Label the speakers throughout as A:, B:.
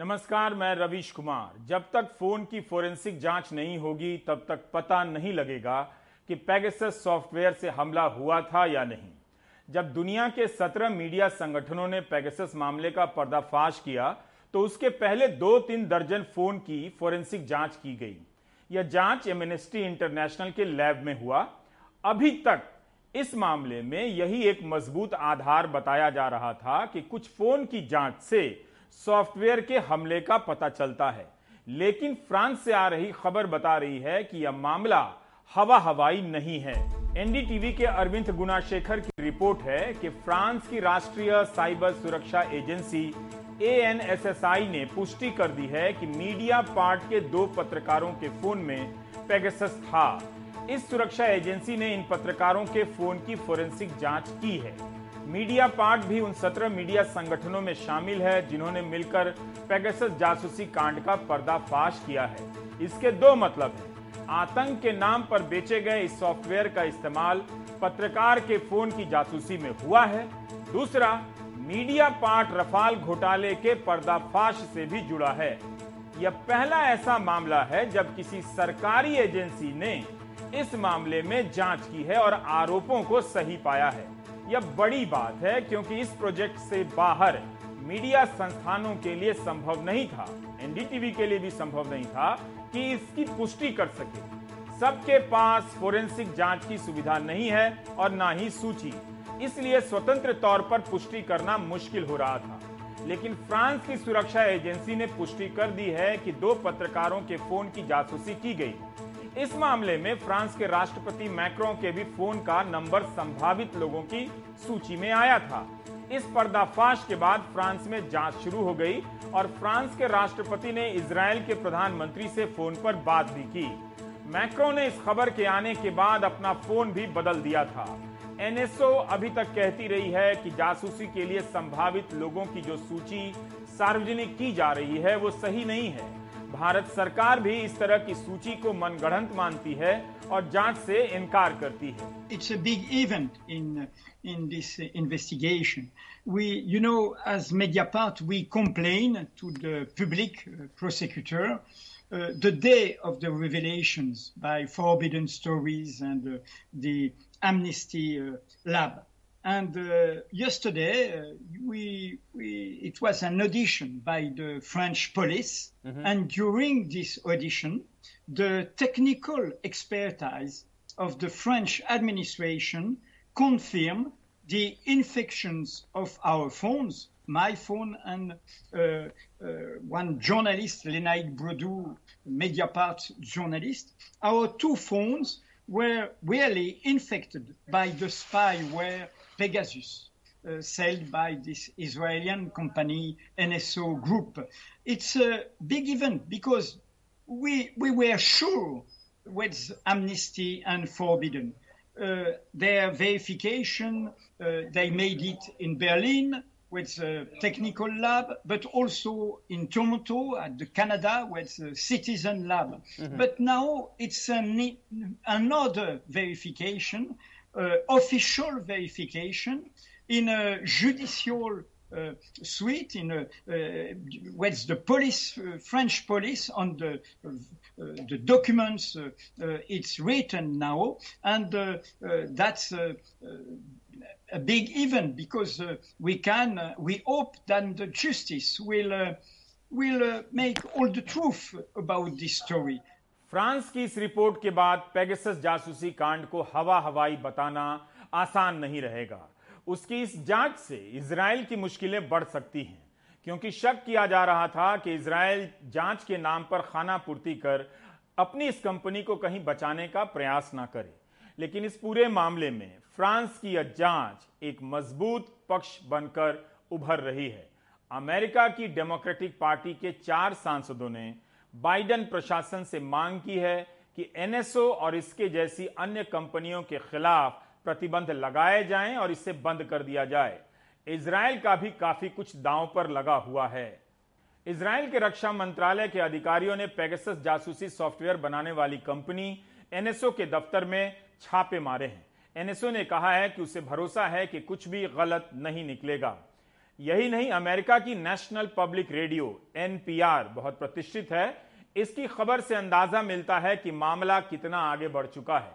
A: नमस्कार, मैं रवीश कुमार। जब तक फ़ोन की फोरेंसिक जाँच नहीं होगी, तब तक पता नहीं लगेगा कि पेगासस सॉफ्टवेयर से हमला हुआ था या नहीं। जब दुनिया के सत्रह मीडिया संगठनों ने पेगासस मामले का पर्दाफाश किया तो उसके पहले दो तीन दर्जन फ़ोन की फोरेंसिक जाँच की गई। यह जाँच एमनेस्टी इंटरनेशनल के लैब में हुआ। अभी तक इस मामले में यही एक मज़बूत आधार बताया जा रहा था कि कुछ फ़ोन की जाँच से सॉफ्टवेयर के हमले का पता चलता है। लेकिन फ्रांस से आ रही खबर बता रही है कि यह मामला हवा हवाई नहीं है। एनडीटीवी के अरविंद गुनाशेखर की रिपोर्ट है कि फ्रांस की राष्ट्रीय साइबर सुरक्षा एजेंसी एएनएसएसआई ने पुष्टि कर दी है कि मीडिया पार्ट के दो पत्रकारों के फ़ोन में पेगासस था। इस सुरक्षा एजेंसी ने इन पत्रकारों के फ़ोन की फोरेंसिक जाँच की है। मीडिया पार्ट भी उन सत्रह मीडिया संगठनों में शामिल है, जिन्होंने मिलकर पेगासस जासूसी कांड का पर्दाफाश किया है। इसके दो मतलब है। आतंक के नाम पर बेचे गए इस सॉफ्टवेयर का इस्तेमाल पत्रकार के फ़ोन की जासूसी में हुआ है। दूसरा, मीडिया पार्ट रफाल घोटाले के पर्दाफाश से भी जुड़ा है। यह पहला ऐसा मामला है जब किसी सरकारी एजेंसी ने इस मामले में जाँच की है और आरोपों को सही पाया है। यह बड़ी बात है क्योंकि इस प्रोजेक्ट से बाहर मीडिया संस्थानों के लिए संभव नहीं था, एनडीटीवी के लिए भी संभव नहीं था कि इसकी पुष्टि कर सके। सबके पास फोरेंसिक जाँच की सुविधा नहीं है और ना ही सूची। इसलिए स्वतंत्र तौर पर पुष्टि करना मुश्किल हो रहा था। लेकिन फ्रांस की सुरक्षा एजेंसी ने पुष्टि कर दी है कि दो पत्रकारों के फ़ोन की जासूसी की गई। इस मामले में फ्रांस के राष्ट्रपति मैक्रो के भी फ़ोन का नंबर संभावित लोगों की सूची में आया था। इस पर्दाफाश के बाद फ्रांस में जाँच शुरू हो गई और फ्रांस के राष्ट्रपति ने इसराइल के प्रधानमंत्री से फ़ोन पर बात भी की। मैक्रो ने इस खबर के आने के बाद अपना फ़ोन भी बदल दिया था। एनएसओ अभी तक कहती रही है कि जासूसी के लिए संभावित लोगों की जो सूची सार्वजनिक की जा रही है, वो सही नहीं है। भारत सरकार भी इस तरह की सूची को मनगढ़ंत मानती है और जाँच से इनकार करती है।
B: It's big event in in this investigation we you know as Mediapart we complain to the public prosecutor the day of of the revelations by stories and and uh, the And uh, yesterday, uh, we, we, it was an audition by the French police. Mm-hmm. And during this audition, the technical expertise of the French administration confirmed the infections of our phones, my phone and uh, uh, one journalist, Lenaïd Brodou, Mediapart journalist, our two phones were really infected by the spyware Pegasus. Uh, sold by this Israeli company NSO Group. It's a big event because we we were sure with Amnesty and Forbidden. Uh, their verification, uh, they made it in Berlin with the technical lab, but also in Toronto at the Canada with the citizen lab. Mm-hmm. But now it's an, another verification, official verification in a judicial uh, suite in a, uh, with the police, uh, French police on the uh, the documents. Uh, it's written now, and that's a big event because uh, we can, uh, we hope that the justice will, uh, will make all the truth about this story.
A: France की इस report के बाद Pegasus जासूसी कांड को हवा हवाई बताना आसान नहीं रहेगा। उसकी इस जाँच से इसराइल की मुश्किलें बढ़ सकती हैं, क्योंकि शक किया जा रहा था कि इसराइल जाँच के नाम पर खाना पूर्ति कर अपनी इस कंपनी को कहीं बचाने का प्रयास ना करे। लेकिन इस पूरे मामले में फ्रांस की यह जाँच एक मज़बूत पक्ष बनकर उभर रही है। अमेरिका की डेमोक्रेटिक पार्टी के चार सांसदों ने बाइडन प्रशासन से मांग की है कि एनएसओ और इसके जैसी अन्य कंपनियों के खिलाफ प्रतिबंध लगाए जाएँ और इसे बंद कर दिया जाए। इसराइल का भी काफ़ी कुछ दांव पर लगा हुआ है। इसराइल के रक्षा मंत्रालय के अधिकारियों ने पेगासस जासूसी सॉफ्टवेयर बनाने वाली कंपनी एनएसओ के दफ्तर में छापे मारे हैं। एनएसओ ने कहा है कि उसे भरोसा है कि कुछ भी गलत नहीं निकलेगा। यही नहीं, अमेरिका की नेशनल पब्लिक रेडियो, एनपीआर, बहुत प्रतिष्ठित है। इसकी खबर से अंदाज़ा मिलता है कि मामला कितना आगे बढ़ चुका है।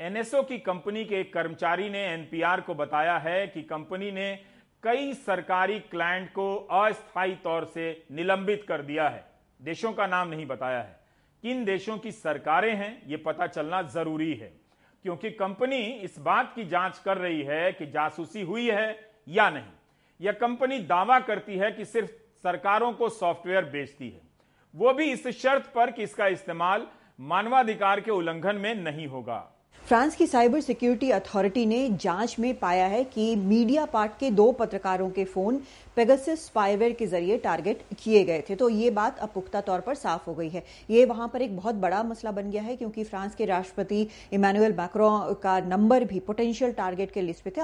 A: एनएसओ की कंपनी के एक कर्मचारी ने एनपीआर को बताया है कि कंपनी ने कई सरकारी क्लाइंट को अस्थायी तौर से निलंबित कर दिया है। देशों का नाम नहीं बताया है। किन देशों की सरकारें हैं यह पता चलना ज़रूरी है। क्योंकि कंपनी इस बात की जाँच कर रही है कि जासूसी हुई है या नहीं। यह कंपनी दावा करती है कि सिर्फ़ सरकारों को सॉफ्टवेयर बेचती है। वो भी इस शर्त पर कि इसका इस्तेमाल मानवाधिकार के उल्लंघन में नहीं होगा।
C: फ्रांस की साइबर सिक्योरिटी अथॉरिटी ने जाँच में पाया है कि मीडिया पार्ट के दो पत्रकारों के फ़ोन पेगासस स्पाईवेयर के ज़रिए टारगेट किए गए थे। तो ये बात अब पुख्ता तौर पर साफ़ हो गई है। ये वहाँ पर एक बहुत बड़ा मसला बन गया है, क्योंकि फ्रांस के राष्ट्रपति इमानुएल मैक्रो का नंबर भी पोटेंशियल टारगेट के लिस्ट पे थे।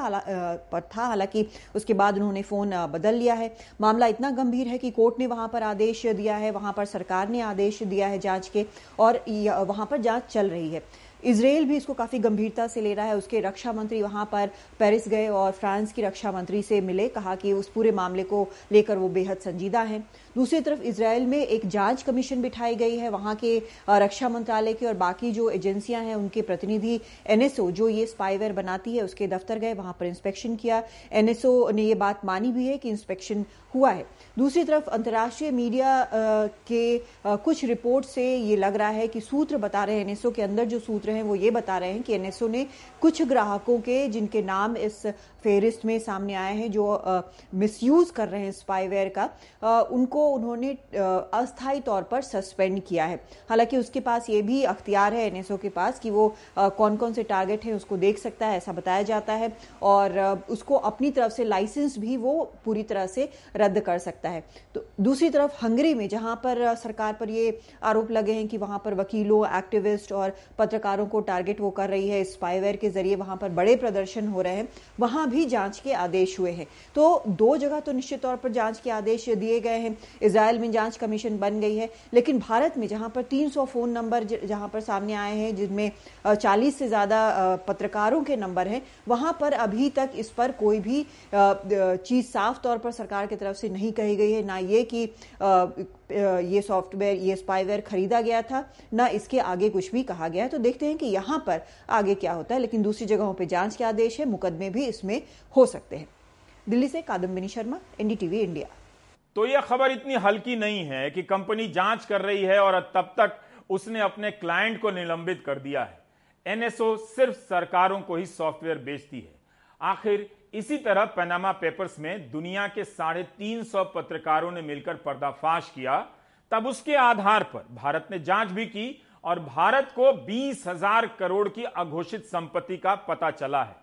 C: पर था, हालाँकि उसके बाद उन्होंने फ़ोन बदल लिया है। मामला इतना गंभीर है कि कोर्ट ने वहाँ पर आदेश दिया है, वहाँ पर सरकार ने आदेश दिया है जाँच के, और वहाँ पर जाँच चल रही है। इसराइल भी इसको काफ़ी गंभीरता से ले रहा है। उसके रक्षा मंत्री वहाँ पर पेरिस गए और फ्रांस की रक्षा मंत्री से मिले, कहा कि उस पूरे मामले को लेकर वो बेहद संजीदा है। दूसरी तरफ़ इसराइल में एक जाँच कमीशन बिठाई गई है। वहाँ के रक्षा मंत्रालय की और बाकी जो एजेंसियाँ हैं, उनके प्रतिनिधि एनएसओ, जो ये स्पाईवेयर बनाती है, उसके दफ्तर गए, वहाँ पर इंस्पेक्शन किया। एनएसओ ने ये बात मानी भी है कि इंस्पेक्शन हुआ है। दूसरी तरफ़ अंतर्राष्ट्रीय मीडिया के कुछ रिपोर्ट से ये लग रहा है कि सूत्र बता रहे हैं, एनएसओ के अंदर जो सूत्र हैं, वो ये बता रहे हैं कि एनएसओ ने कुछ ग्राहकों के, जिनके नाम इस फेरिस्त में सामने आए हैं जो मिसयूज कर रहे हैं स्पाईवेयर का आ, उनको उन्होंने अस्थायी तौर पर सस्पेंड किया है। हालाँकि उसके पास ये भी अख्तियार है एनएसओ के पास कि वो आ, कौन कौन से टारगेट हैं उसको देख सकता है ऐसा बताया जाता है और आ, उसको अपनी तरफ़ से लाइसेंस भी वो पूरी तरह से रद्द कर सकता है। तो दूसरी तरफ़ हंगरी में जहाँ पर सरकार पर ये आरोप लगे हैं कि वहाँ पर वकीलों एक्टिविस्ट और पत्रकारों को टारगेट वो कर रही है स्पाईवेयर के ज़रिए वहाँ पर बड़े प्रदर्शन हो रहे हैं वहाँ भी जाँच के आदेश हुए हैं। तो दो जगह तो निश्चित तौर पर जाँच के आदेश दिए गए हैं। इसराइल में जाँच कमीशन बन गई है। लेकिन भारत में जहाँ पर 300 फ़ोन नंबर जहाँ पर सामने आए हैं, जिनमें 40 से ज़्यादा पत्रकारों के नंबर हैं, वहाँ पर अभी तक इस पर कोई भी चीज़ साफ़ तौर पर सरकार की तरफ़ से नहीं कही गई है। ना ये कि ये सॉफ्टवेयर, ये स्पाईवेयर खरीदा गया था, ना इसके आगे कुछ भी कहा गया है। तो देखते हैं कि यहाँ पर आगे क्या होता है, लेकिन दूसरी जगहों पर जाँच के आदेश है, मुकदमे भी इसमें हो सकते हैं। दिल्ली से कादम्बिनी शर्मा एनडीटीवी इंडिया
A: तो यह खबर इतनी हल्की नहीं है कि कंपनी जाँच कर रही है और तब तक उसने अपने क्लाइंट को निलंबित कर दिया है। एनएसओ सिर्फ़ सरकारों को ही सॉफ्टवेयर बेचती है। आखिर इसी तरह पनामा पेपर्स में दुनिया के साढ़े तीन सौ पत्रकारों ने मिलकर पर्दाफाश किया। तब उसके आधार पर भारत ने जाँच भी की और भारत को बीस हज़ार करोड़ की अघोषित संपत्ति का पता चला है।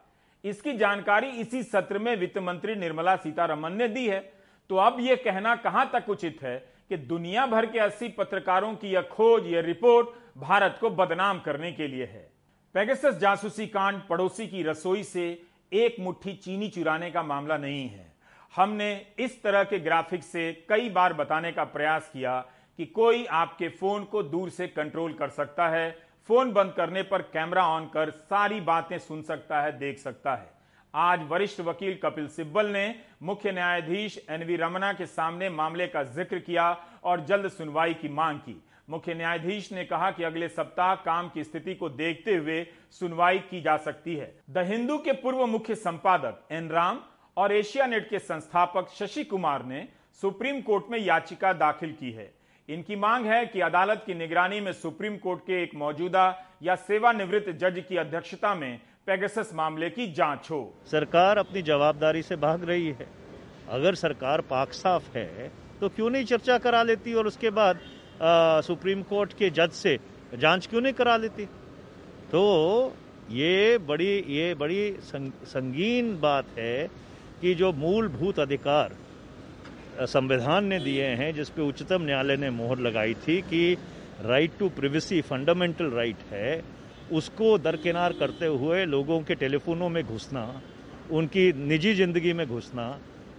A: इसकी जानकारी इसी सत्र में वित्त मंत्री निर्मला सीतारमन ने दी है। तो अब यह कहना कहाँ तक उचित है कि दुनिया भर के 80 पत्रकारों की यह खोज, यह रिपोर्ट भारत को बदनाम करने के लिए है? पेगसस जासूसी कांड पड़ोसी की रसोई से एक मुट्ठी चीनी चुराने का मामला नहीं है। हमने इस तरह के ग्राफिक्स से कई बार बताने का प्रयास किया कि कोई आपके फ़ोन को दूर से कंट्रोल कर सकता है, फ़ोन बंद करने पर कैमरा ऑन कर सारी बातें सुन सकता है, देख सकता है। आज वरिष्ठ वकील कपिल सिब्बल ने मुख्य न्यायाधीश एनवी रमना के सामने मामले का ज़िक्र किया और जल्द सुनवाई की मांग की। मुख्य न्यायाधीश ने कहा कि अगले सप्ताह काम की स्थिति को देखते हुए सुनवाई की जा सकती है। द हिंदू के पूर्व मुख्य संपादक एन राम और एशिया नेट के संस्थापक शशि कुमार ने सुप्रीम कोर्ट में याचिका दाखिल की है। इनकी मांग है कि अदालत की निगरानी में सुप्रीम कोर्ट के एक मौजूदा या सेवानिवृत्त जज की अध्यक्षता में पेगसस मामले की जाँच हो।
D: सरकार अपनी जवाबदारी से भाग रही है। अगर सरकार पाक साफ़ है तो क्यों नहीं चर्चा करा लेती और उसके बाद सुप्रीम कोर्ट के जज से जाँच क्यों नहीं करा लेती? तो ये बड़ी ये बड़ी संगीन बात है कि जो मूलभूत अधिकार संविधान ने दिए हैं, जिस पे उच्चतम न्यायालय ने मोहर लगाई थी कि right to privacy fundamental right है, उसको दरकिनार करते हुए लोगों के टेलीफोनों में घुसना, उनकी निजी ज़िंदगी में घुसना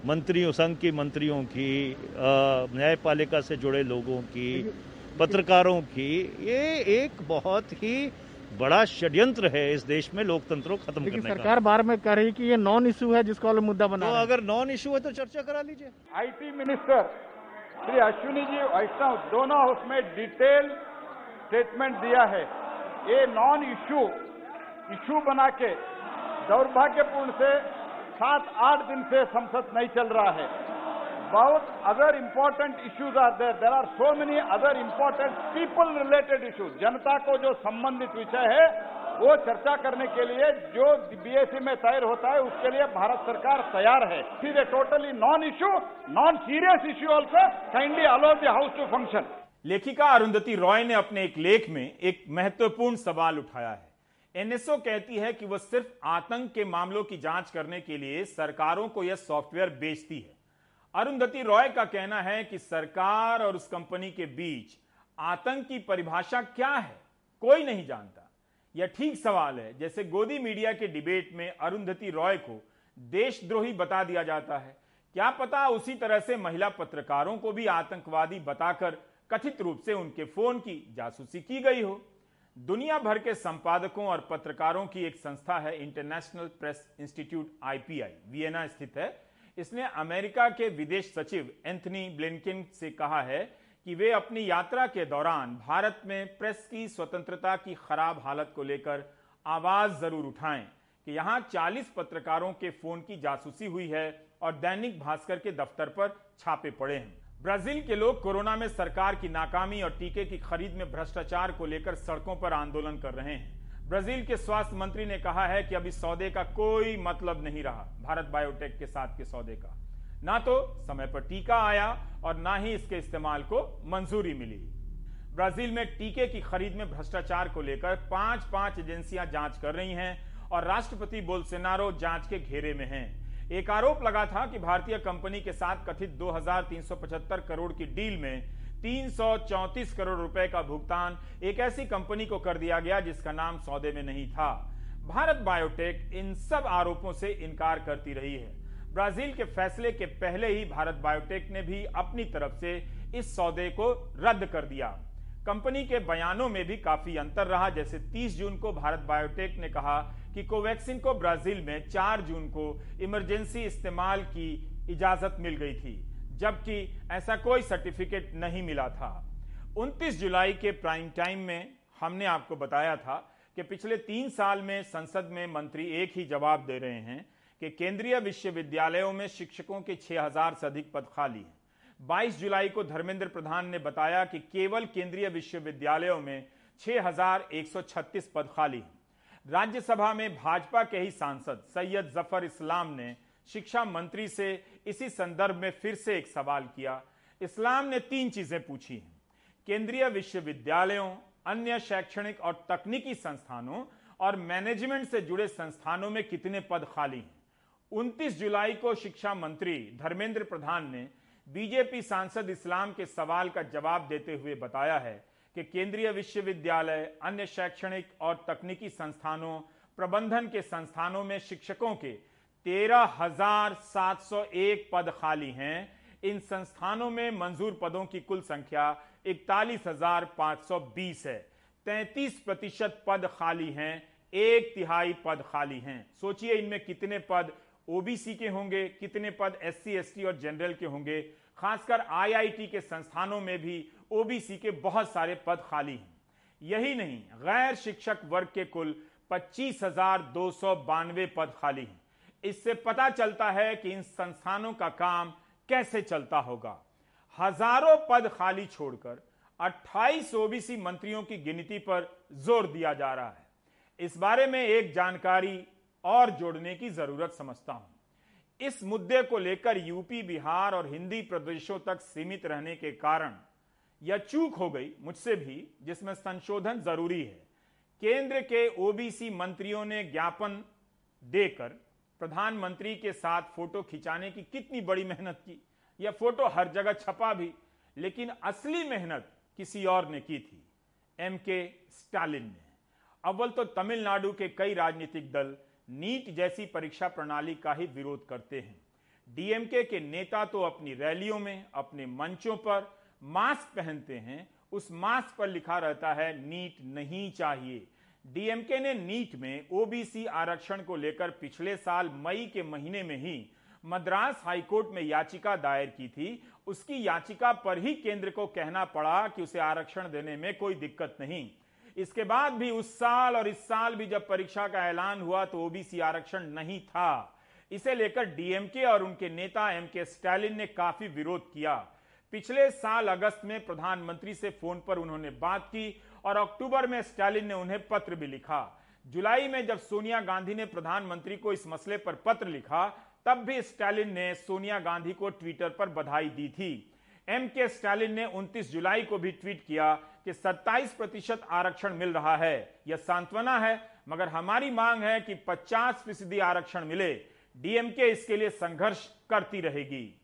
D: मंत्रियों संघ की मंत्रियों की न्यायपालिका से जुड़े लोगों की पत्रकारों की ये एक बहुत ही बड़ा षड्यंत्र है इस देश में लोकतंत्र को खत्म करने
E: सरकार
D: का
E: बार में कह रही कि ये नॉन इशू है जिसको मुद्दा बना
D: तो अगर नॉन इशू है तो चर्चा करा लीजिए।
F: आईटी मिनिस्टर श्री अश्विनी जी वैष्णव दोनों उसमें डिटेल स्टेटमेंट दिया है। ये नॉन इशू इशू बना के दौर्भाग्यपूर्ण से सात, आठ दिन से संसद नहीं चल रहा है। बहुत other important issues are there there are so many other important people related issues जनता को जो संबंधित विषय है, वो चर्चा करने के लिए जो बीएससी में तैयार होता है, उसके लिए भारत सरकार तैयार है। Is a totally non issue non serious issue also kindly allow the house to function
A: लेखिका अरुंधति रॉय ने अपने एक लेख में एक महत्वपूर्ण सवाल उठाया है। एनएसओ कहती है कि वह सिर्फ़ आतंक के मामलों की जाँच करने के लिए सरकारों को यह सॉफ्टवेयर बेचती है। अरुंधति रॉय का कहना है कि सरकार और उस कंपनी के बीच आतंक की परिभाषा क्या है, कोई नहीं जानता। यह ठीक सवाल है, जैसे गोदी मीडिया के डिबेट में अरुंधति रॉय को देशद्रोही बता दिया जाता है। क्या पता उसी तरह से महिला पत्रकारों को भी आतंकवादी बताकर कथित रूप से उनके फ़ोन की जासूसी की गई हो। दुनिया भर के संपादकों और पत्रकारों की एक संस्था है international press institute IPI Vienna स्थित है। इसने अमेरिका के विदेश सचिव एंथनी ब्लिंकिन से कहा है कि वे अपनी यात्रा के दौरान भारत में प्रेस की स्वतंत्रता की खराब हालत को लेकर आवाज़ ज़रूर उठाएँ कि यहाँ 40 पत्रकारों के फ़ोन की जासूसी हुई है और दैनिक भास्कर के दफ्तर पर छापे पड़े हैं। ब्राज़ील के लोग कोरोना में सरकार की नाकामी और टीके की खरीद में भ्रष्टाचार को लेकर सड़कों पर आंदोलन कर रहे हैं। ब्राज़ील के स्वास्थ्य मंत्री ने कहा है कि अब इस सौदे का कोई मतलब नहीं रहा, भारत बायोटेक के साथ के सौदे का। ना तो समय पर टीका आया और ना ही इसके इस्तेमाल को मंजूरी मिली। ब्राज़ील में टीके की खरीद में भ्रष्टाचार को लेकर पाँच पाँच एजेंसियाँ जाँच कर रही हैं और राष्ट्रपति बोलसेनारो जाँच के घेरे में हैं। एक आरोप लगा था कि भारतीय कंपनी के साथ कथित 2375 करोड़ की डील में 334 करोड़ रुपए का भुगतान एक ऐसी कंपनी को कर दिया गया जिसका नाम सौदे में नहीं था। भारत बायोटेक इन सब आरोपों से इनकार करती रही है। ब्राज़ील के फैसले के पहले ही भारत बायोटेक ने भी अपनी तरफ़ से इस सौदे को रद्द कर दिया। कंपनी के बयानों में भी काफ़ी अंतर रहा, जैसे 30 जून को भारत बायोटेक ने कहा कि कोवैक्सीन को ब्राज़ील में 4 जून को इमरजेंसी इस्तेमाल की इजाज़त मिल गई थी, जबकि ऐसा कोई सर्टिफिकेट नहीं मिला था। 29 जुलाई के प्राइम टाइम में हमने आपको बताया था कि पिछले तीन साल में संसद में मंत्री एक ही जवाब दे रहे हैं कि केंद्रीय विश्वविद्यालयों में शिक्षकों के 6000 से अधिक पद खाली हैं। 22 जुलाई को धर्मेंद्र प्रधान ने बताया कि केवल केंद्रीय विश्वविद्यालयों में 6136 पद खाली हैं। राज्यसभा में भाजपा के ही सांसद सैयद ज़फ़र इस्लाम ने शिक्षा मंत्री से इसी संदर्भ में फिर से एक सवाल किया। इस्लाम ने तीन चीज़ें पूछी हैं। केंद्रीय विश्वविद्यालयों, अन्य शैक्षणिक और तकनीकी संस्थानों और मैनेजमेंट से जुड़े संस्थानों में कितने पद खाली हैं? 29 जुलाई को शिक्षा मंत्री धर्मेंद्र प्रधान ने बीजेपी सांसद इस्लाम के सवाल का जवाब देते हुए बताया है कि केंद्रीय विश्वविद्यालय, अन्य शैक्षणिक और तकनीकी संस्थानों, प्रबंधन के संस्थानों में शिक्षकों के तेरह हज़ार सात सौ एक पद खाली हैं। इन संस्थानों में मंजूर पदों की कुल संख्या इकतालीस हज़ार पाँच सौ बीस है। तैतीस प्रतिशत पद खाली हैं, एक तिहाई पद खाली हैं। सोचिए इनमें कितने पद ओबीसी के होंगे, कितने पद एससी, एसटी और जनरल के होंगे। खासकर आईआईटी के संस्थानों में भी ओबीसी के बहुत सारे पद खाली हैं। यही नहीं, गैर शिक्षक वर्ग के कुल पच्चीस हज़ार दो सौ बानवे पद खाली हैं। इससे पता चलता है कि इन संस्थानों का काम कैसे चलता होगा। हज़ारों पद खाली छोड़कर 28 ओबीसी मंत्रियों की गिनती पर ज़ोर दिया जा रहा है। इस बारे में एक जानकारी और जोड़ने की ज़रूरत समझता हूँ। इस मुद्दे को लेकर यूपी, बिहार और हिंदी प्रदेशों तक सीमित रहने के कारण यह चूक हो गई मुझसे भी, जिसमें संशोधन ज़रूरी है। केंद्र के ओबीसी मंत्रियों ने ज्ञापन देकर प्रधानमंत्री के साथ फ़ोटो खिंचाने की कितनी बड़ी मेहनत की। यह फ़ोटो हर जगह छपा भी, लेकिन असली मेहनत किसी और ने की थी, एम के स्टालिन ने। अव्वल तो तमिलनाडु के कई राजनीतिक दल नीट जैसी परीक्षा प्रणाली का ही विरोध करते हैं। डीएमके के नेता तो अपनी रैलियों में, अपने मंचों पर मास्क पहनते हैं, उस मास्क पर लिखा रहता है, नीट नहीं चाहिए। डीएमके ने नीट में ओबीसी आरक्षण को लेकर पिछले साल मई के महीने में ही मद्रास हाईकोर्ट में याचिका दायर की थी। उसकी याचिका पर ही केंद्र को कहना पड़ा कि उसे आरक्षण देने में कोई दिक्कत नहीं। इसके बाद भी उस साल और इस साल भी जब परीक्षा का ऐलान हुआ तो ओबीसी आरक्षण नहीं था। इसे लेकर डीएमके और उनके नेता एम के स्टालिन ने काफ़ी विरोध किया। पिछले साल अगस्त में प्रधानमंत्री से फ़ोन पर उन्होंने बात की और अक्टूबर में स्टालिन ने उन्हें पत्र भी लिखा। जुलाई में जब सोनिया गांधी ने प्रधानमंत्री को इस मसले पर पत्र लिखा, तब भी स्टालिन ने सोनिया गांधी को ट्विटर पर बधाई दी थी। एम के स्टालिन ने 29 जुलाई को भी ट्वीट किया कि 27 प्रतिशत आरक्षण मिल रहा है, यह सांत्वना है, मगर हमारी मांग है कि 50 फ़ीसदी आरक्षण मिले। डीएमके इसके लिए संघर्ष करती रहेगी।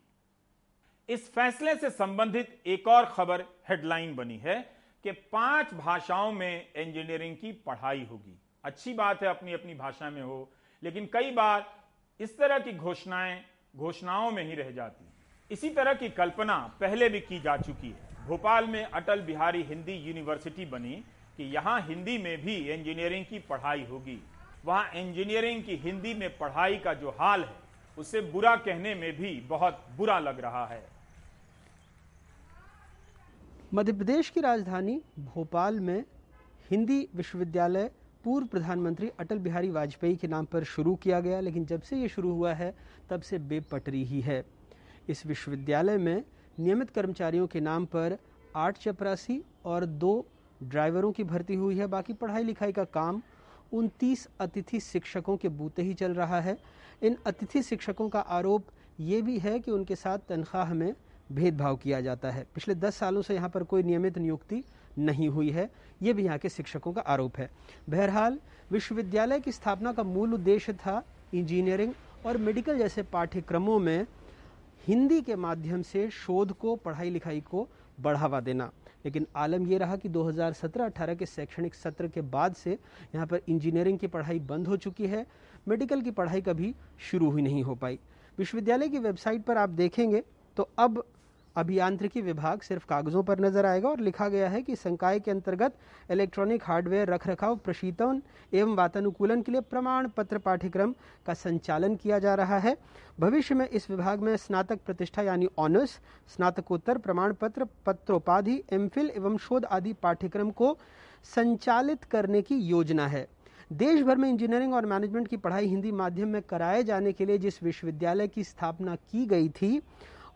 A: इस फैसले से संबंधित एक और खबर हेडलाइन बनी है कि पाँच भाषाओं में इंजीनियरिंग की पढ़ाई होगी। अच्छी बात है, अपनी अपनी भाषा में हो, लेकिन कई बार इस तरह की घोषणाएँ घोषणाओं में ही रह जाती इसी तरह की कल्पना पहले भी की जा चुकी है। भोपाल में अटल बिहारी हिंदी यूनिवर्सिटी बनी कि यहाँ हिंदी में भी इंजीनियरिंग की पढ़ाई होगी। वहाँ इंजीनियरिंग की हिंदी में पढ़ाई का जो हाल है, उसे बुरा कहने में भी बहुत बुरा लग रहा है।
G: मध्य प्रदेश की राजधानी भोपाल में हिंदी विश्वविद्यालय पूर्व प्रधानमंत्री अटल बिहारी वाजपेयी के नाम पर शुरू किया गया, लेकिन जब से ये शुरू हुआ है, तब से बेपटरी ही है। इस विश्वविद्यालय में नियमित कर्मचारियों के नाम पर आठ चपरासी और दो ड्राइवरों की भर्ती हुई है। बाकी पढ़ाई लिखाई का काम उनतीस अतिथि शिक्षकों के बूते ही चल रहा है। इन अतिथि शिक्षकों का आरोप ये भी है कि उनके साथ तनख्वाह में भेदभाव किया जाता है। पिछले दस सालों से यहाँ पर कोई नियमित नियुक्ति नहीं हुई है। ये भी यहाँ के शिक्षकों का आरोप है। बहरहाल, विश्वविद्यालय की स्थापना का मूल उद्देश्य था इंजीनियरिंग और मेडिकल जैसे पाठ्यक्रमों में हिंदी के माध्यम से शोध को, पढ़ाई लिखाई को बढ़ावा देना। लेकिन आलम यह रहा कि 2017-18 के शैक्षणिक सत्र के बाद से यहाँ पर इंजीनियरिंग की पढ़ाई बंद हो चुकी है। मेडिकल की पढ़ाई कभी शुरू ही नहीं हो पाई। विश्वविद्यालय की वेबसाइट पर आप देखेंगे तो अब अभियांत्रिकी विभाग सिर्फ़ कागजों पर नज़र आएगा और लिखा गया है कि संकाय के अंतर्गत इलेक्ट्रॉनिक हार्डवेयर रखरखाव, प्रशीतन एवं वातानुकूलन के लिए प्रमाण पत्र पाठ्यक्रम का संचालन किया जा रहा है। भविष्य में इस विभाग में स्नातक प्रतिष्ठा यानी ऑनर्स, स्नातकोत्तर प्रमाण पत्र, पत्रोपाधि एमफिल एवं शोध आदि पाठ्यक्रम को संचालित करने की योजना है। देश भर में इंजीनियरिंग और मैनेजमेंट की पढ़ाई हिंदी माध्यम में कराए जाने के लिए जिस विश्वविद्यालय की स्थापना की गई थी,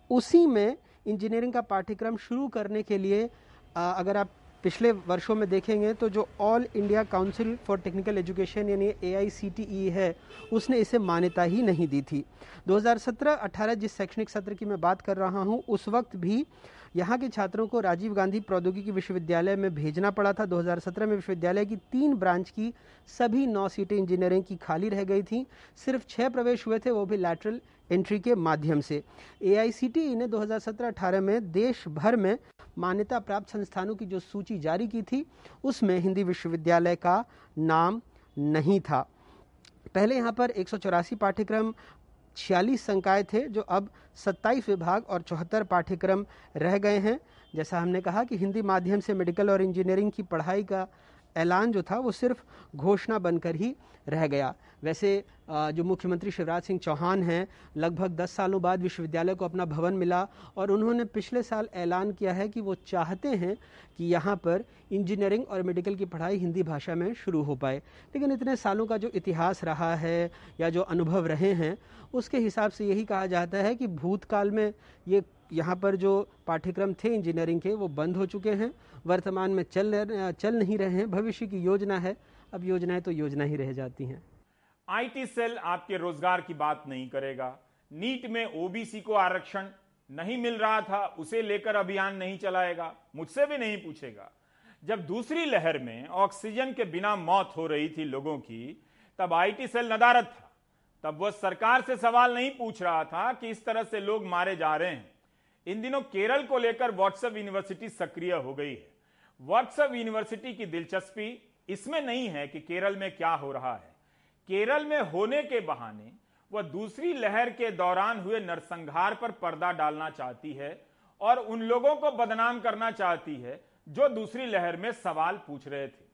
G: उसी में इंजीनियरिंग का पाठ्यक्रम शुरू करने के लिए अगर आप पिछले वर्षों में देखेंगे तो जो all India council for technical education यानी ए आई है, उसने इसे मान्यता ही नहीं दी थी। 2017-18 जिस शैक्षणिक सत्र की मैं बात कर रहा हूँ, उस वक्त भी यहाँ के छात्रों को राजीव गांधी प्रौद्योगिकी विश्वविद्यालय में भेजना पड़ा था। 2017 में विश्वविद्यालय की तीन ब्रांच की सभी नौ सीटें इंजीनियरिंग की खाली रह गई थी। सिर्फ़ छः प्रवेश हुए थे, वो भी लैटरल एंट्री के माध्यम से। ए ने 2017-18 में देश भर में मान्यता प्राप्त संस्थानों की जो सूची जारी की थी, उसमें हिंदी विश्वविद्यालय का नाम नहीं था। पहले यहाँ पर एक सौ चौरासी पाठ्यक्रम छियालीस संकाय थे जो अब 27 विभाग और चौहत्तर पाठ्यक्रम रह गए हैं। जैसा हमने कहा कि हिंदी माध्यम से मेडिकल और इंजीनियरिंग की पढ़ाई का ऐलान जो था, वो सिर्फ़ घोषणा बनकर ही रह गया। वैसे जो मुख्यमंत्री शिवराज सिंह चौहान हैं, लगभग 10 सालों बाद विश्वविद्यालय को अपना भवन मिला और उन्होंने पिछले साल ऐलान किया है कि वो चाहते हैं कि यहाँ पर इंजीनियरिंग और मेडिकल की पढ़ाई हिंदी भाषा में शुरू हो पाए। लेकिन इतने सालों का जो इतिहास रहा है या जो अनुभव रहे हैं, उसके हिसाब से यही कहा जाता है कि भूतकाल में ये यहाँ पर जो पाठ्यक्रम थे इंजीनियरिंग के, वो बंद हो चुके हैं, वर्तमान में चल चल नहीं रहे हैं, भविष्य की योजना है। अब योजनाएँ तो योजना ही रह जाती हैं।
A: आईटी सेल आपके रोज़गार की बात नहीं करेगा। नीट में ओबीसी को आरक्षण नहीं मिल रहा था, उसे लेकर अभियान नहीं चलाएगा, मुझसे भी नहीं पूछेगा। जब दूसरी लहर में ऑक्सीजन के बिना मौत हो रही थी लोगों की, तब आईटी सेल नदारत था। तब वह सरकार से सवाल नहीं पूछ रहा था कि इस तरह से लोग मारे जा रहे हैं। इन दिनों केरल को लेकर व्हाट्सएप यूनिवर्सिटी सक्रिय हो गई है। व्हाट्सएप यूनिवर्सिटी की दिलचस्पी इसमें नहीं है कि केरल में क्या हो रहा है। केरल में होने के बहाने वह दूसरी लहर के दौरान हुए नरसंहार पर पर्दा डालना चाहती है और उन लोगों को बदनाम करना चाहती है जो दूसरी लहर में सवाल पूछ रहे थे।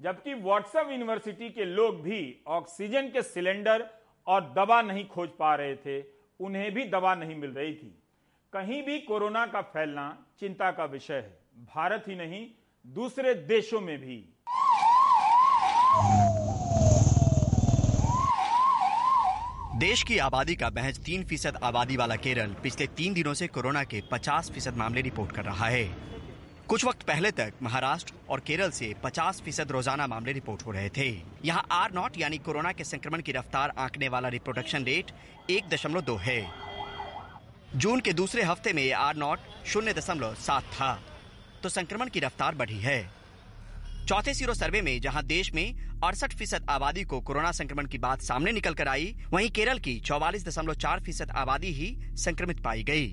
A: जबकि व्हाट्सएप यूनिवर्सिटी के लोग भी ऑक्सीजन के सिलेंडर और दवा नहीं खोज पा रहे थे, उन्हें भी दवा नहीं मिल रही थी। कहीं भी कोरोना का फैलना चिंता का विषय है। भारत ही नहीं, दूसरे देशों में भी।
H: देश की आबादी का महज तीन फ़ीसद आबादी वाला केरल पिछले तीन दिनों से कोरोना के पचास फ़ीसद मामले रिपोर्ट कर रहा है। कुछ वक्त पहले तक महाराष्ट्र और केरल से 50 फ़ीसद रोज़ाना मामले रिपोर्ट हो रहे थे। यहाँ आर नॉट यानी कोरोना के संक्रमण की रफ्तार आंकने वाला रिप्रोडक्शन रेट एक दशमलव दो है। जून के दूसरे हफ़्ते में आर नॉट शून्य दशमलव सात था। तो संक्रमण की रफ्तार बढ़ी है। चौथे सीरो सर्वे में जहाँ देश में अड़सठ फ़ीसद आबादी को कोरोना संक्रमण की बात सामने निकल कर आई, वहीं केरल की चौवालीस दशमलव चार फ़ीसद आबादी ही संक्रमित पाई गई।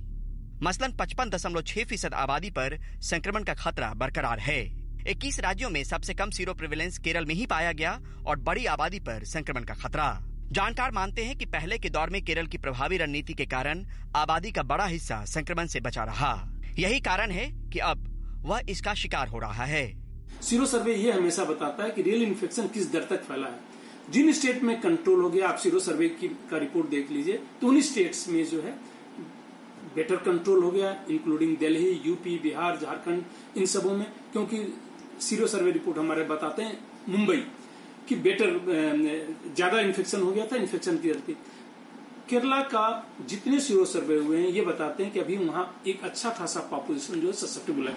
H: मसलन पचपन दशमलव छह फ़ीसद आबादी पर संक्रमण का खतरा बरकरार है। 21 राज्यों में सबसे कम सीरो प्रिविलेंस केरल में ही पाया गया और बड़ी आबादी पर संक्रमण का खतरा। जानकार मानते हैं कि पहले के दौर में केरल की प्रभावी रणनीति के कारण आबादी का बड़ा हिस्सा संक्रमण से बचा रहा। यही कारण है कि अब वह इसका शिकार हो रहा है।
I: सीरो सर्वे ये हमेशा बताता है कि रियल इन्फेक्शन किस दर तक फैला है। जिन स्टेट में कंट्रोल हो गया, आप सीरो सर्वे की, का रिपोर्ट देख लीजिए। तो उन स्टेट्स में जो है बेटर कंट्रोल हो गया इंक्लूडिंग दिल्ली यूपी बिहार झारखंड इन सबों में, क्योंकि सीरो सर्वे रिपोर्ट हमारे बताते हैं मुंबई, कि बेटर ज़्यादा इन्फेक्शन हो गया था इन्फेक्शन की दर थी केरला का जितने सीरो सर्वे हुए हैं, ये बताते हैं कि अभी वहाँ एक अच्छा खासा पॉपुलेशन जो है ससेप्टेबल है।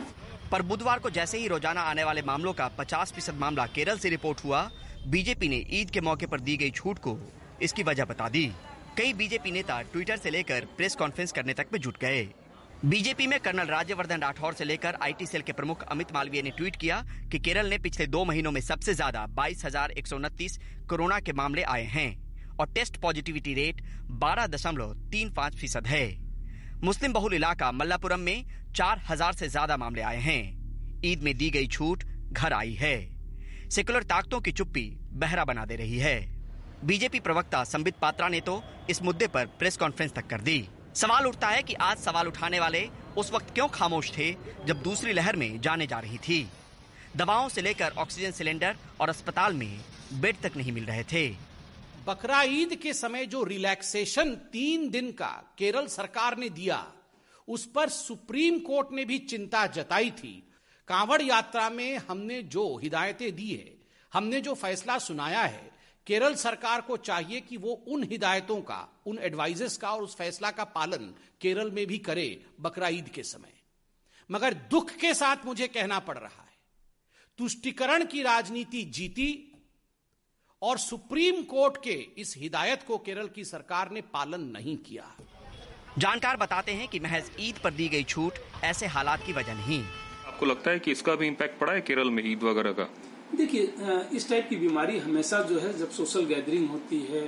H: पर बुधवार को जैसे ही रोज़ाना आने वाले मामलों का 50 फ़ीसद मामला केरल से रिपोर्ट हुआ, बीजेपी ने ईद के मौके पर दी गई छूट को इसकी वजह बता दी। कई बीजेपी नेता ट्विटर से लेकर प्रेस कॉन्फ्रेंस करने तक में जुट गए। बीजेपी में कर्नल राज्यवर्धन राठौर से लेकर आईटी सेल के प्रमुख अमित मालवीय ने ट्वीट किया कि केरल ने पिछले दो महीनों में सबसे ज़्यादा बाईस कोरोना के मामले आए हैं और टेस्ट पॉजिटिविटी रेट बारह दशमलव तीन पाँच फ़ीसद है। मुस्लिम बहुल इलाका मल्लापुरम में चार हज़ार से ज़्यादा मामले आए हैं। ईद में दी गई छूट घर आई है। सेकुलर ताकतों की चुप्पी बहरा बना दे रही है। बीजेपी प्रवक्ता संबित पात्रा ने तो इस मुद्दे पर प्रेस कॉन्फ्रेंस तक कर दी। सवाल उठता है कि आज सवाल उठाने वाले उस वक्त क्यों खामोश थे जब दूसरी लहर में जाने जा रही थी। दवाओं से लेकर ऑक्सीजन सिलेंडर और अस्पताल में बेड तक नहीं मिल रहे थे।
J: बकरा ईद के समय जो रिलैक्सेशन तीन दिन का केरल सरकार ने दिया, उस पर सुप्रीम कोर्ट ने भी चिंता जताई थी। कांवड़ यात्रा में हमने जो हिदायतें दी है, हमने जो फैसला सुनाया है, केरल सरकार को चाहिए कि वो उन हिदायतों का, उन एडवाइजेस का और उस फैसला का पालन केरल में भी करे बकरा ईद के समय। मगर दुख के साथ मुझे कहना पड़ रहा है। तुष्टिकरण की राजनीति जीती और सुप्रीम कोर्ट के इस हिदायत को केरल की सरकार ने पालन नहीं किया।
H: जानकार बताते हैं कि महज ईद पर दी गई छूट ऐसे हालात की वजह नहीं।
K: आपको लगता है कि इसका भी इम्पैक्ट पड़ा है केरल में ईद वगैरह का?
I: देखिए इस टाइप की बीमारी हमेशा जो है जब सोशल गैदरिंग होती है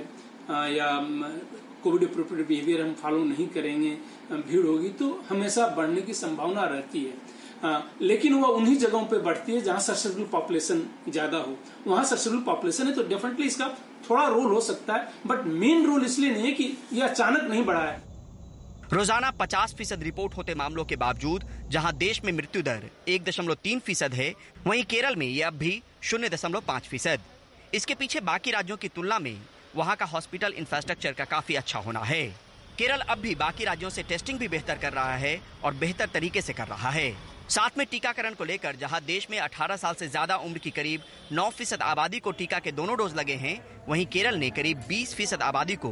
I: या कोविड अप्रोप्रिएट बिहेवियर हम फॉलो नहीं करेंगे भीड़ होगी तो हमेशा बढ़ने की संभावना रहती है। आ, लेकिन वह उन्हीं जगहों पे बढ़ती है जहाँ ससेबल पॉपुलेशन ज़्यादा हो। वहाँ ससेबल पॉपुलेशन है तो डेफिनेटली इसका थोड़ा रोल हो सकता है बट मेन रोल इसलिए नहीं है कि यह अचानक नहीं बढ़ा है।
H: रोज़ाना 50 फ़ीसद रिपोर्ट होते मामलों के बावजूद जहाँ देश में मृत्यु दर एक दशमलव तीन फ़ीसद है वहीं केरल में ये अब भी शून्य दशमलव पाँच फ़ीसद। इसके पीछे बाकी राज्यों की तुलना में वहाँ का हॉस्पिटल इंफ्रास्ट्रक्चर का काफ़ी अच्छा होना है। केरल अब भी बाकी राज्यों से टेस्टिंग भी बेहतर कर रहा है और बेहतर तरीके से कर रहा है। साथ में टीकाकरण को लेकर, जहाँ देश में 18 साल से ज़्यादा उम्र की करीब 9 फ़ीसद आबादी को टीका के दोनों डोज लगे हैं, वहीं केरल ने करीब 20 फ़ीसद आबादी को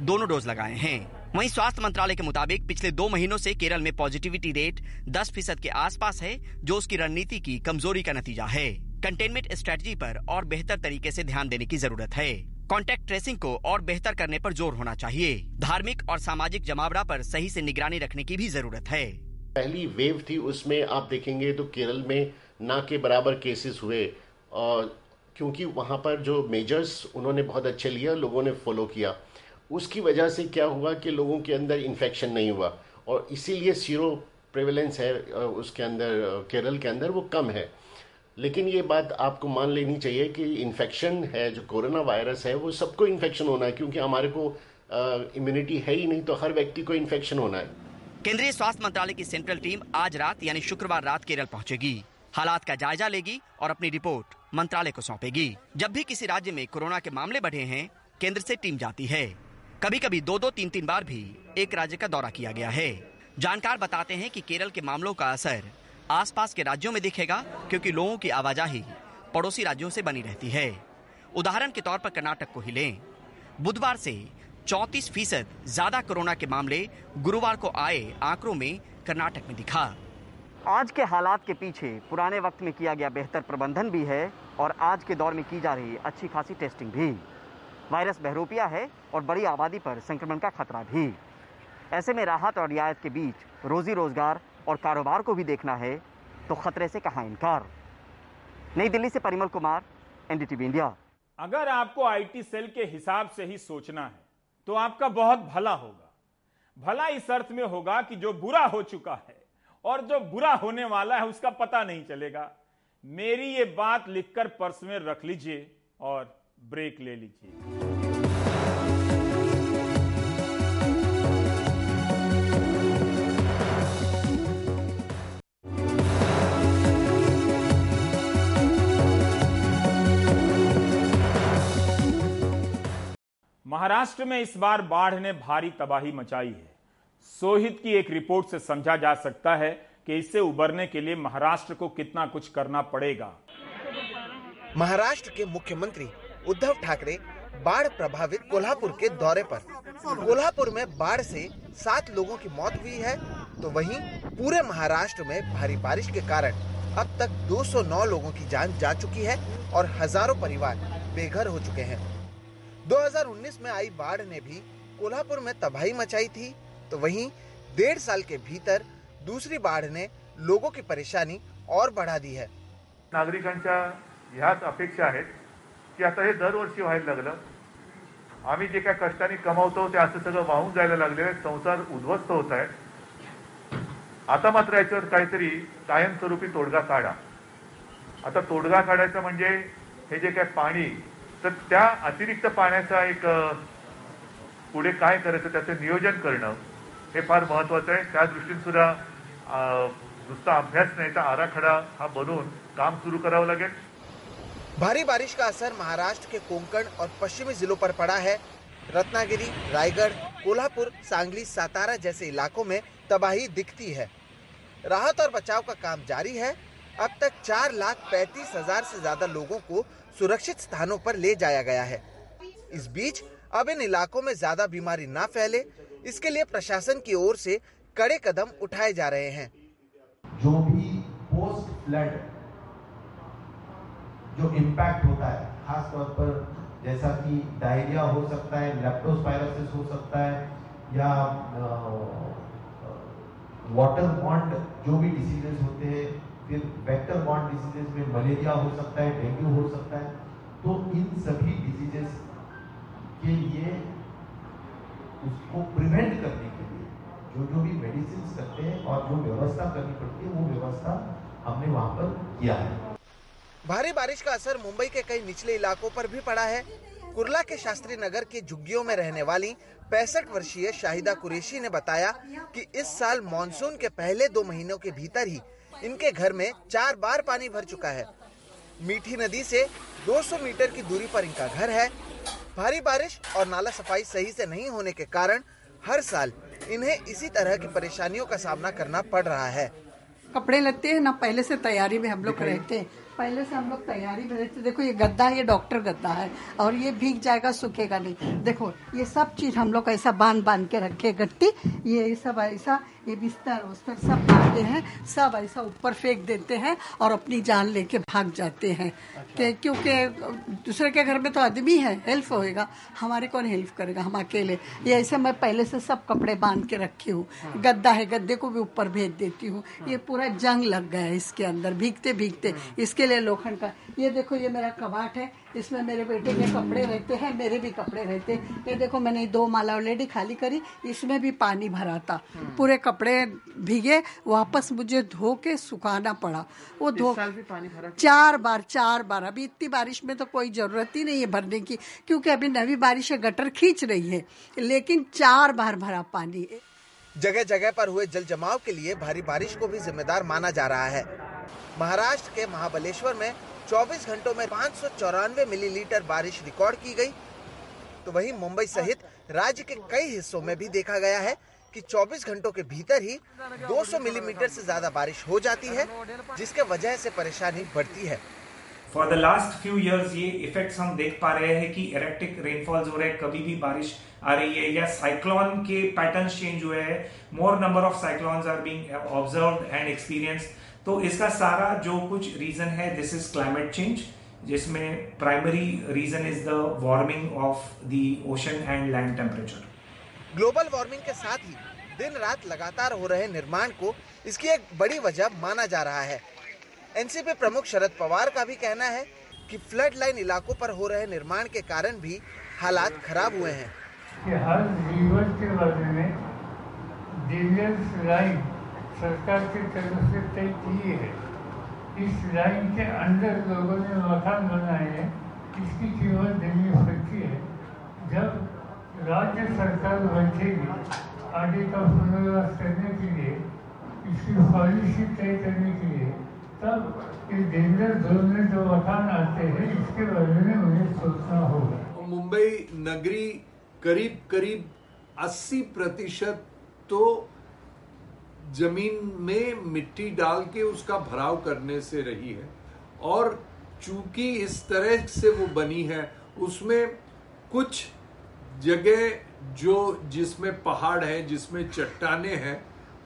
H: दोनों डोज लगाए हैं। वहीं स्वास्थ्य मंत्रालय के मुताबिक, पिछले दो महीनों से केरल में पॉजिटिविटी रेट 10 फ़ीसद के आसपास है, जो उसकी रणनीति की कमज़ोरी का नतीजा है। कंटेनमेंट स्ट्रेटजी पर और बेहतर तरीके से ध्यान देने की ज़रूरत है। कॉन्टेक्ट ट्रेसिंग को और बेहतर करने पर ज़ोर होना चाहिए। धार्मिक और सामाजिक जमावड़ा पर सही से निगरानी रखने की भी ज़रूरत है।
L: पहली वेव थी, उसमें आप देखेंगे तो केरल में ना के बराबर केसेस हुए और क्योंकि वहाँ पर जो मेजर्स उन्होंने बहुत अच्छे लिया लोगों ने फॉलो किया। उसकी वजह से क्या हुआ कि लोगों के अंदर इन्फेक्शन नहीं हुआ और इसीलिए सीरो प्रेवलेंस है उसके अंदर केरल के अंदर वो कम है। लेकिन ये बात आपको मान लेनी चाहिए कि इन्फेक्शन है, जो कोरोना वायरस है, वो सबको इन्फेक्शन होना है, क्योंकि हमारे को इम्यूनिटी है ही नहीं तो हर व्यक्ति को इन्फेक्शन होना है।
H: केंद्रीय स्वास्थ्य मंत्रालय की सेंट्रल टीम आज रात, यानी शुक्रवार रात केरल पहुंचेगी। हालात का जायजा लेगी और अपनी रिपोर्ट मंत्रालय को सौंपेगी। जब भी किसी राज्य में कोरोना के मामले बढ़े हैं, केंद्र से टीम जाती है। कभी कभी दो दो तीन तीन बार भी एक राज्य का दौरा किया गया है। जानकार बताते हैं कि केरल के मामलों का असर आसपास के राज्यों में दिखेगा, क्योंकि लोगों की आवाजाही पड़ोसी राज्यों से बनी रहती है। उदाहरण के तौर पर कर्नाटक को ही लें। बुधवार से 34 फ़ीसद ज़्यादा कोरोना के मामले गुरुवार को आए आंकड़ों में कर्नाटक में दिखा। आज के हालात के पीछे पुराने वक्त में किया गया बेहतर प्रबंधन भी है और आज के दौर में की जा रही अच्छी खासी टेस्टिंग भी। वायरस बहरूपिया है और बड़ी आबादी पर संक्रमण का खतरा भी। ऐसे में राहत और रियायत के बीच रोजी रोज़गार और कारोबार को भी देखना है तो खतरे से कहा इनकार? नई दिल्ली से परिमल कुमार एनडीटीवी इंडिया।
A: अगर आपको आईटी सेल के हिसाब से ही सोचना है तो आपका बहुत भला होगा। भला इस अर्थ में होगा कि जो बुरा हो चुका है और जो बुरा होने वाला है उसका पता नहीं चलेगा। मेरी ये बात लिखकर पर्स में रख लीजिए और ब्रेक ले लीजिए। महाराष्ट्र में इस बार बाढ़ ने भारी तबाही मचाई है। सोहित की एक रिपोर्ट से समझा जा सकता है कि इससे उबरने के लिए महाराष्ट्र को कितना कुछ करना पड़ेगा।
M: महाराष्ट्र के मुख्यमंत्री उद्धव ठाकरे बाढ़ प्रभावित कोल्हापुर के दौरे पर। कोल्हापुर में बाढ़ से सात लोगों की मौत हुई है तो वहीं पूरे महाराष्ट्र में भारी बारिश के कारण अब तक 209 लोगों की जान जा चुकी है और हज़ारों परिवार बेघर हो चुके हैं। 2019 में आई बाढ़ ने भी कोल्हापुर में तबाही मचाई थी। तो वहीं डेढ़ साल के भीतर दूसरी बाढ़ ने लोगों की परेशानी और बढ़ा दी है।
N: नागरिकांच्या ह्याच अपेक्षा आहेत की आता हे दरवर्षी व्हायला लागलं. आम्ही जे काय कष्टाने कमावतो, ते असं सगळं वाहून जायला लागलेलं संसार उद्ध्वस्त होत आहे. आता मात्र याच्यावर काहीतरी कायमस्वरूपी तोडगा काढा. आता तोडगा काढायचा म्हणजे हे जे काय पाणी तर त्या अतिरिक्त पाण्याचा एक पुढे काय करायचं त्याचं नियोजन करणं हे फार महत्वाचं आहे. त्या दृष्टीने सुद्धा नुसता अभ्यास नाही तर आराखडा हा बनवून काम सुरू करावं लागेल.
M: भारी बारिश का असर महाराष्ट्र के कोंकण और पश्चिमी जिलों पर पड़ा है? रत्नागिरी, रायगढ़, कोल्हापुर, सांगली, सातारा जैसे इलाकों में तबाही दिखती है। राहत और बचाव का काम जारी है। अब तक चार लाख पैंतीस हज़ार से ज़्यादा लोगों को सुरक्षित स्थानों पर ले जाया गया है। इस बीच, अब इन इलाकों में ज़्यादा बीमारी ना फैले, इसके लिए प्रशासन की ओर से कड़े कदम उठाए जा रहे हैं।
O: जो भी पोस्ट फ्लड जो इम्पैक्ट होता है खास तौर पर जैसा कि डायरिया हो सकता है लेप्टोस्पायरोसिस हो सकता है, या वाटर बॉन्ड जो भी डिसीजेस होते हैं फिर वेक्टर बॉन्ड डिसीजेस में मलेरिया हो सकता है डेंगू हो सकता है तो इन सभी डिसीजेस के लिए उसको प्रिवेंट करने के लिए, जो जो भी मेडिसिन करते हैं और जो व्यवस्था करनी पड़ती है, वो व्यवस्था हमने वहाँ पर किया है।
M: भारी बारिश का असर मुंबई के कई निचले इलाकों पर भी पड़ा है। कुरला के शास्त्री नगर के झुग्गियों में रहने वाली पैंसठ वर्षीय शाहिदा कुरेशी ने बताया कि इस साल मानसून के पहले दो महीनों के भीतर ही इनके घर में चार बार पानी भर चुका है। मीठी नदी से 200 मीटर की दूरी पर इनका घर है। भारी बारिश और नाला सफ़ाई सही से नहीं होने के कारण हर साल इन्हें इसी तरह की परेशानियों का सामना करना पड़ रहा है।
P: कपड़े लगते हैं ना पहले से तैयारी में हम लोग रहते हैं। पहले से हम लोग तैयारी में रहते देखो ये गद्दा है ये डॉक्टर गद्दा है और ये भीग जाएगा सूखेगा नहीं देखो ये सब चीज़ हम लोग ऐसा बाँध बाँध के रखे गट्टी ये सब ऐसा ये बिस्तर उस्तर सब बांधते हैं सब ऐसा ऊपर फेंक देते हैं और अपनी जान लेके भाग जाते हैं अच्छा। क्योंकि दूसरे के घर में तो आदमी है हेल्प होएगा हमारे कौन हेल्प करेगा हम अकेले ये ऐसे मैं पहले से सब कपड़े बाँध के रखी हूँ हाँ। गद्दा है गद्दे को भी ऊपर भेज देती हूँ हाँ। ये पूरा जंग लग गया है इसके अंदर भीगते भीगते हाँ। इसके लिए लोखंड का ये देखो ये मेरा कबाट है। इसमें मेरे बेटे के कपड़े रहते हैं मेरे भी कपड़े रहते हैं। ये देखो मैंने दो माला ऑलरेडी खाली करी। इसमें भी पानी भरा था। पूरे कपड़े भीगे वापस मुझे धो के सुखाना पड़ा। वो धो पानी भरा चार बार चार बार। अभी इतनी बारिश में तो कोई ज़रूरत ही नहीं है भरने की क्योंकि अभी नवी बारिश है गटर खींच रही है। लेकिन चार बार भरा पानी।
M: जगह जगह पर हुए जल जमाव के लिए भारी बारिश को भी जिम्मेदार माना जा रहा है। महाराष्ट्र के महाबलेश्वर में 24 घंटों में पाँच मिलीलीटर बारिश रिकॉर्ड की गई। तो वहीं मुंबई सहित राज्य के कई हिस्सों में भी देखा गया है कि 24 घंटों के भीतर ही 200 मिलीमीटर से ज़्यादा बारिश हो जाती है, जिसके वजह से परेशानी बढ़ती है।
Q: For the last few years ये इफेक्ट्स हम देख पा रहे हैं कि इरेक्टिक रेनफॉल्स हो रहे हैं, कभी भी बारिश आ रही है या साइक्लोन के पैटर्न्स चेंज हुए हैं more number of cyclones are being observed and experience तो इसका सारा जो कुछ रीजन है दिस इज़ क्लाइमेट चेंज जिसमें primary reason is the warming of the ocean and land temperature
M: global warming के साथ ही दिन रात लगातार हो रहे निर्माण को इसकी एक बड़ी वजह माना जा रहा है। एनसीपी प्रमुख शरद पवार का भी कहना है कि फ्लड लाइन इलाकों पर हो रहे निर्माण के कारण भी हालात खराब हुए हैं।
R: कि हर रिवर के बारे में डेंजरस लाइन सरकार की तरफ़ से तय की है। इस लाइन के अंदर लोगों ने मकान बनाए हैं। इसकी कीमत देनी पड़ती है। जब राज्य सरकार बैठेगी आगे का पुनर्वास करने के लिए, इसकी पॉलिसी तय करने के लिए तब इस डेंजर जोन में जो मकान आते हैं, इसके बारे में उन्हें सोचना होगा।
S: मुंबई नगरी करीब करीब 80 प्रतिशत तो ज़मीन में मिट्टी डाल के उसका भराव करने से रही है और चूँकि इस तरह से वो बनी है, उसमें कुछ जगह जो जिसमें पहाड़ है, जिसमें चट्टाने हैं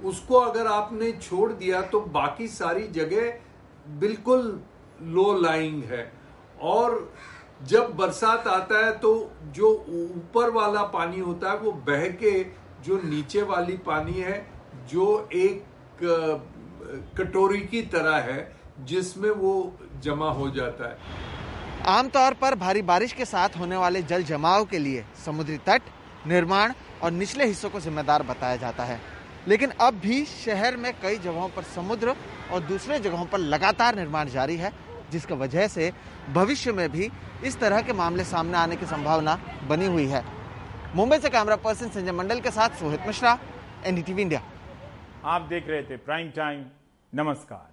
S: उसको अगर आपने छोड़ दिया तो बाकी सारी जगह बिल्कुल लो लाइंग है। और जब बरसात आता है तो जो ऊपर वाला पानी होता है वो बह के जो नीचे वाली पानी है, जो एक कटोरी की तरह है, जिसमें वो जमा हो जाता है।
M: आमतौर पर भारी बारिश के साथ होने वाले जल जमाव के लिए समुद्री तट, निर्माण और निचले हिस्सों को जिम्मेदार बताया जाता है। लेकिन अब भी शहर में कई जगहों पर समुद्र और दूसरे जगहों पर लगातार निर्माण जारी है, जिसकी वजह से भविष्य में भी इस तरह के मामले सामने आने की संभावना बनी हुई है। मुंबई से कैमरा पर्सन संजय मंडल के साथ सोहित मिश्रा, एनडीटीवी इंडिया।
A: आप देख रहे थे प्राइम टाइम, नमस्कार।